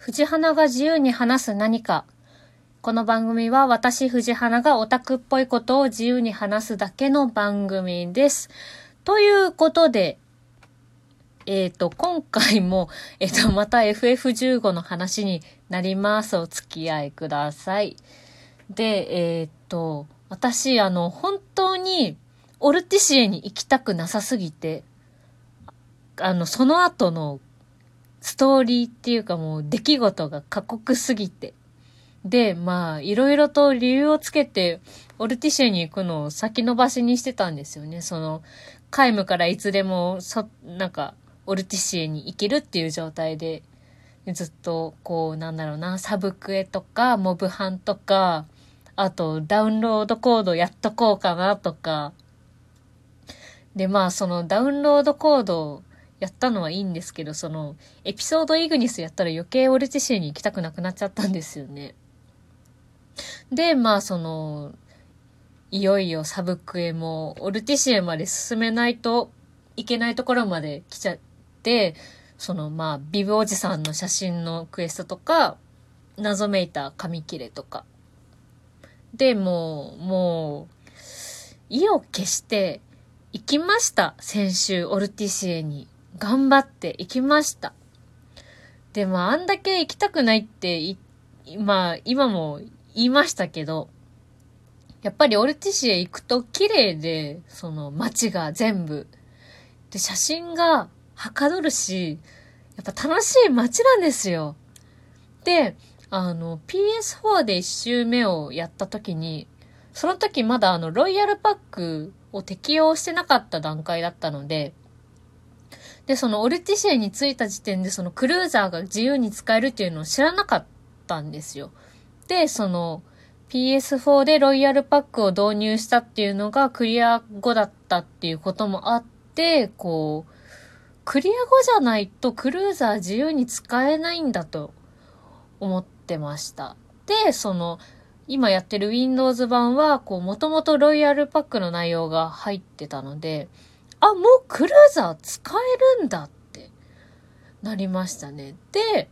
藤花が自由に話す何か。この番組は私藤花がオタクっぽいことを自由に話すだけの番組です。ということで、えっ、と、今回も、えっ、と、また FF15 の話になります。お付き合いください。で、えっ、と、私、あの、本当に、オルティシエに行きたくなさすぎて、あの、その後のストーリーっていうかもう出来事が過酷すぎて。で、まあ、いろいろと理由をつけて、オルティシエに行くのを先延ばしにしてたんですよね。その、皆無からいつでも、そ、なんか、オルティシエに行けるっていう状態で、ずっと、こう、なんだろうな、サブクエとか、モブハンとか、あと、ダウンロードコードやっとこうかなとか。で、まあ、そのダウンロードコードやったのはいいんですけど、その、エピソードイグニスやったら余計オルティシエに行きたくなくなっちゃったんですよね。で、まあ、その、いよいよサブクエも、オルティシエまで進めないといけないところまで来ちゃって、その、まあ、ビブおじさんの写真のクエストとか、謎めいた紙切れとか。で、もう、もう、意を決して行きました。先週、オルティシエに。頑張って行きました。で、まあ、んだけ行きたくないってい、まあ、今も言いましたけど、やっぱりオルティシエ行くと綺麗で、その街が全部。で、写真がはかどるし、やっぱ楽しい街なんですよ。で、あの、PS4 で一周目をやった時に、その時まだあの、ロイヤルパックを適用してなかった段階だったので、で、そのオルティシエに着いた時点でそのクルーザーが自由に使えるっていうのを知らなかったんですよ。で、その PS4 でロイヤルパックを導入したっていうのがクリア後だったっていうこともあって、こう、クリア後じゃないとクルーザー自由に使えないんだと思ってました。で、その、今やってる Windows 版は、こう、もともとロイヤルパックの内容が入ってたので、あ、もうクルーザー使えるんだってなりましたね。で、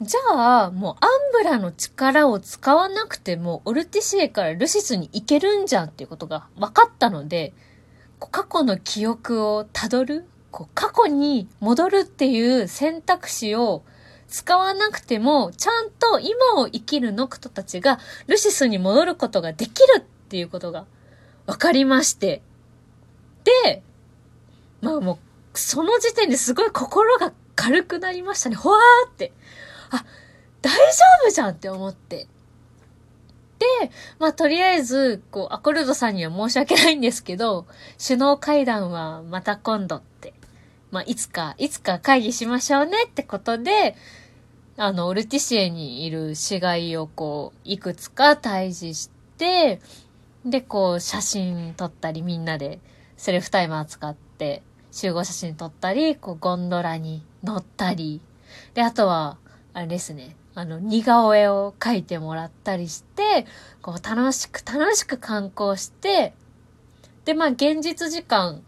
じゃあ、もうアンブラの力を使わなくても、オルティシエからルシスに行けるんじゃんっていうことが分かったので、過去の記憶をたどる、こう過去に戻るっていう選択肢を使わなくても、ちゃんと今を生きるノクトたちがルシスに戻ることができるっていうことが分かりまして。で、まあもう、その時点ですごい心が軽くなりましたね。ほわーって。あ、大丈夫じゃんって思って。で、まあとりあえず、こう、アコルドさんには申し訳ないんですけど、首脳会談はまた今度って。まあいつか、いつか会議しましょうねってことで、あの、オルティシエにいる死骸をこう、いくつか退治して、で、こう、写真撮ったり、みんなでセルフタイマー使って、集合写真撮ったり、こう、ゴンドラに乗ったり、で、あとは、あれですね、あの、似顔絵を描いてもらったりして、こう、楽しく楽しく観光して、で、まあ、現実時間、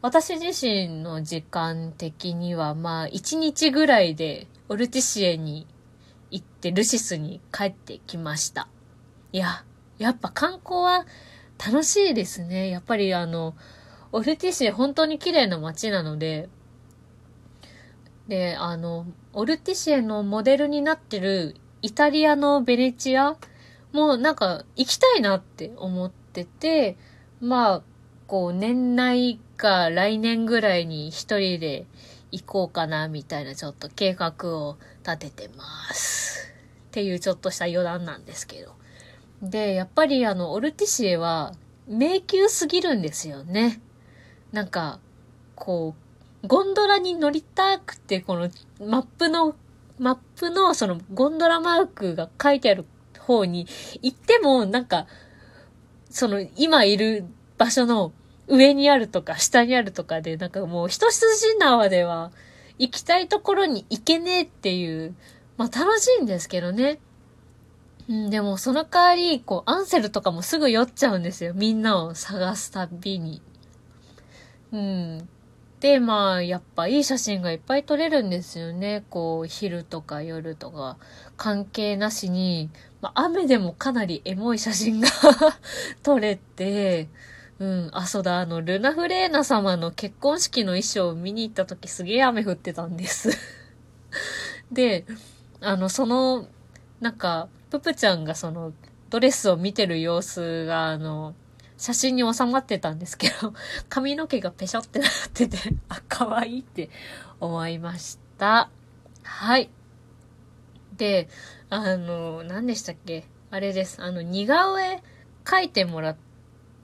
私自身の時間的には、まあ、1日ぐらいで、オルティシエに行って、ルシスに帰ってきました。いや、やっぱ観光は楽しいですね。やっぱりあの、オルティシエ本当に綺麗な街なので、で、あの、オルティシエのモデルになってるイタリアのベネチアもなんか行きたいなって思ってて、まあ、こう年内か来年ぐらいに一人で行こうかなみたいなちょっと計画を立ててます。っていうちょっとした余談なんですけど。で、やっぱりあの、オルティシエは迷宮すぎるんですよね。なんか、こう、ゴンドラに乗りたくて、このマップの、マップのそのゴンドラマークが書いてある方に行っても、なんか、その今いる場所の上にあるとか下にあるとかで、なんかもう一筋縄では行きたいところに行けねえっていう、まあ楽しいんですけどね。うん、でもその代わり、こう、アンセルとかもすぐ酔っちゃうんですよ。みんなを探すたびに。うん。で、まあ、やっぱいい写真がいっぱい撮れるんですよね。こう、昼とか夜とか関係なしに、まあ、雨でもかなりエモい写真が 撮れて、うん。あ、そうだ、あの、ルナフレーナ様の結婚式の衣装を見に行った時すげえ雨降ってたんです で、あの、その、なんか、ププちゃんがその、ドレスを見てる様子が、あの、写真に収まってたんですけど、髪の毛がペショってなってて、あ、可愛いって思いました。はい。で、あの、何でしたっけ？あれです。あの、似顔絵描いてもらっ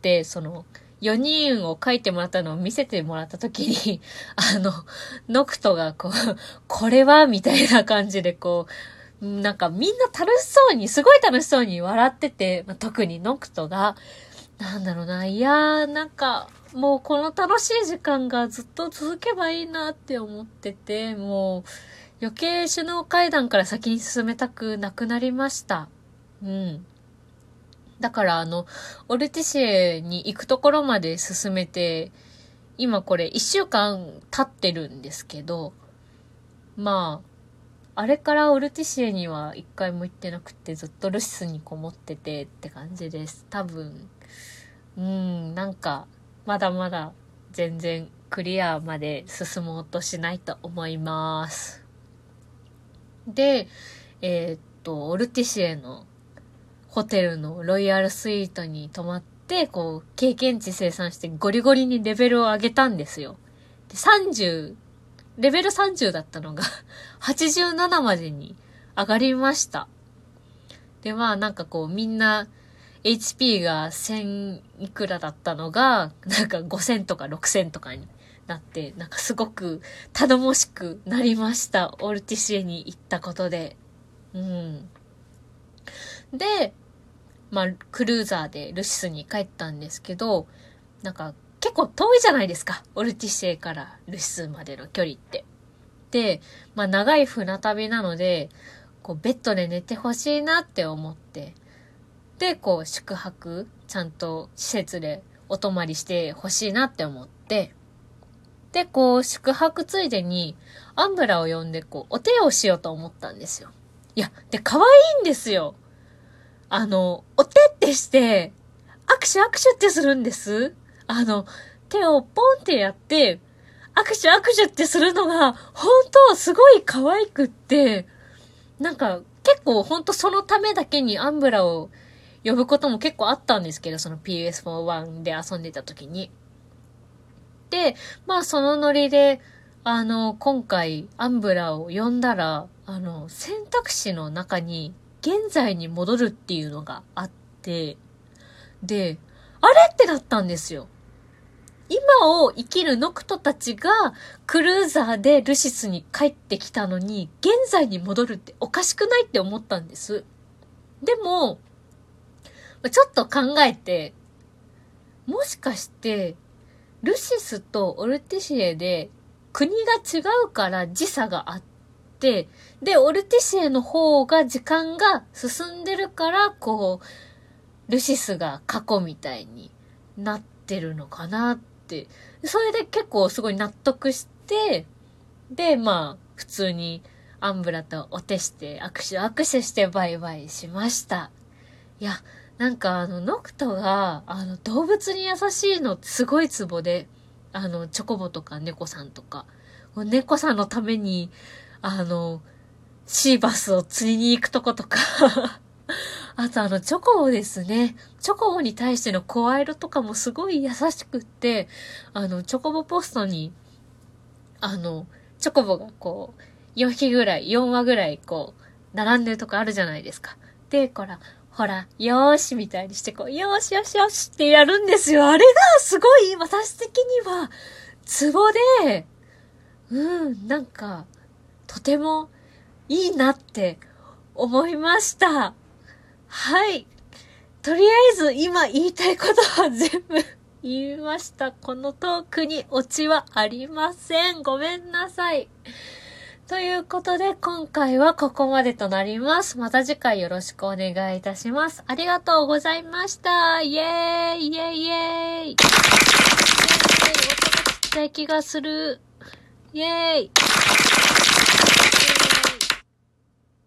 て、その、4人を書いてもらったのを見せてもらった時に、あの、ノクトがこう、これはみたいな感じでこう、なんかみんな楽しそうに、すごい楽しそうに笑ってて、まあ、特にノクトが、なんだろうな、いやー、なんか、もうこの楽しい時間がずっと続けばいいなって思ってて、もう余計首脳会談から先に進めたくなくなりました。うん。だからあの、オルティシエに行くところまで進めて、今これ一週間経ってるんですけど、まあ、あれからオルティシエには一回も行ってなくてずっとルシスにこもっててって感じです。多分、うん、なんか、まだまだ全然クリアまで進もうとしないと思います。で、えー、っと、オルティシエのホテルのロイヤルスイートに泊まって、こう、経験値生産してゴリゴリにレベルを上げたんですよ。で、30、レベル30だったのが 87までに上がりました。で、まあなんかこうみんな HP が1000いくらだったのが、なんか5000とか6000とかになって、なんかすごく頼もしくなりました。オルティシエに行ったことで。うん。で、まあ、クルーザーでルシスに帰ったんですけど、なんか結構遠いじゃないですか。オルティシエからルシスまでの距離って。で、まあ長い船旅なので、こうベッドで寝てほしいなって思って、で、こう、宿泊、ちゃんと施設でお泊まりしてほしいなって思って、で、こう、宿泊ついでに、アンブラを呼んで、こう、お手をしようと思ったんですよ。いや、で、可愛いんですよ。あの、お手ってして、握手握手ってするんです。あの、手をポンってやって、握手握手ってするのが、本当すごい可愛くって、なんか、結構本当そのためだけにアンブラを呼ぶことも結構あったんですけど、その PS41 で遊んでた時に。で、まあそのノリで、あの、今回アンブラを呼んだら、あの、選択肢の中に現在に戻るっていうのがあって、で、あれ？ってなったんですよ。今を生きるノクトたちがクルーザーでルシスに帰ってきたのに、現在に戻るっておかしくないって思ったんです。でも、ちょっと考えて、もしかして、ルシスとオルティシエで国が違うから時差があって、で、オルティシエの方が時間が進んでるから、こう、ルシスが過去みたいになってるのかなって。それで結構すごい納得して、で、まあ、普通にアンブラとお手して握手握手してバイバイしました。いや、なんかあの、ノクトが、あの、動物に優しいのすごいツボで、あの、チョコボとか猫さんとか、猫さんのために、あの、シーバスを釣りに行くとことか。あとあの、チョコボですね。チョコボに対しての声色とかもすごい優しくって、あの、チョコボポストに、あの、チョコボがこう、4匹ぐらい、4羽ぐらいこう、並んでるとこあるじゃないですか。で、こら、ほら、よーしみたいにしてこう、よーしよしよしってやるんですよ。あれがすごい私的には、ツボで、うん、なんか、とてもいいなって思いました。はい。とりあえず今言いたいことは全部言いました。このトークにオチはありません。ごめんなさい。ということで、今回はここまでとなります。また次回よろしくお願いいたします。ありがとうございました。イェーイイェーイイェーイイェーイしたい気がする。イェー。イ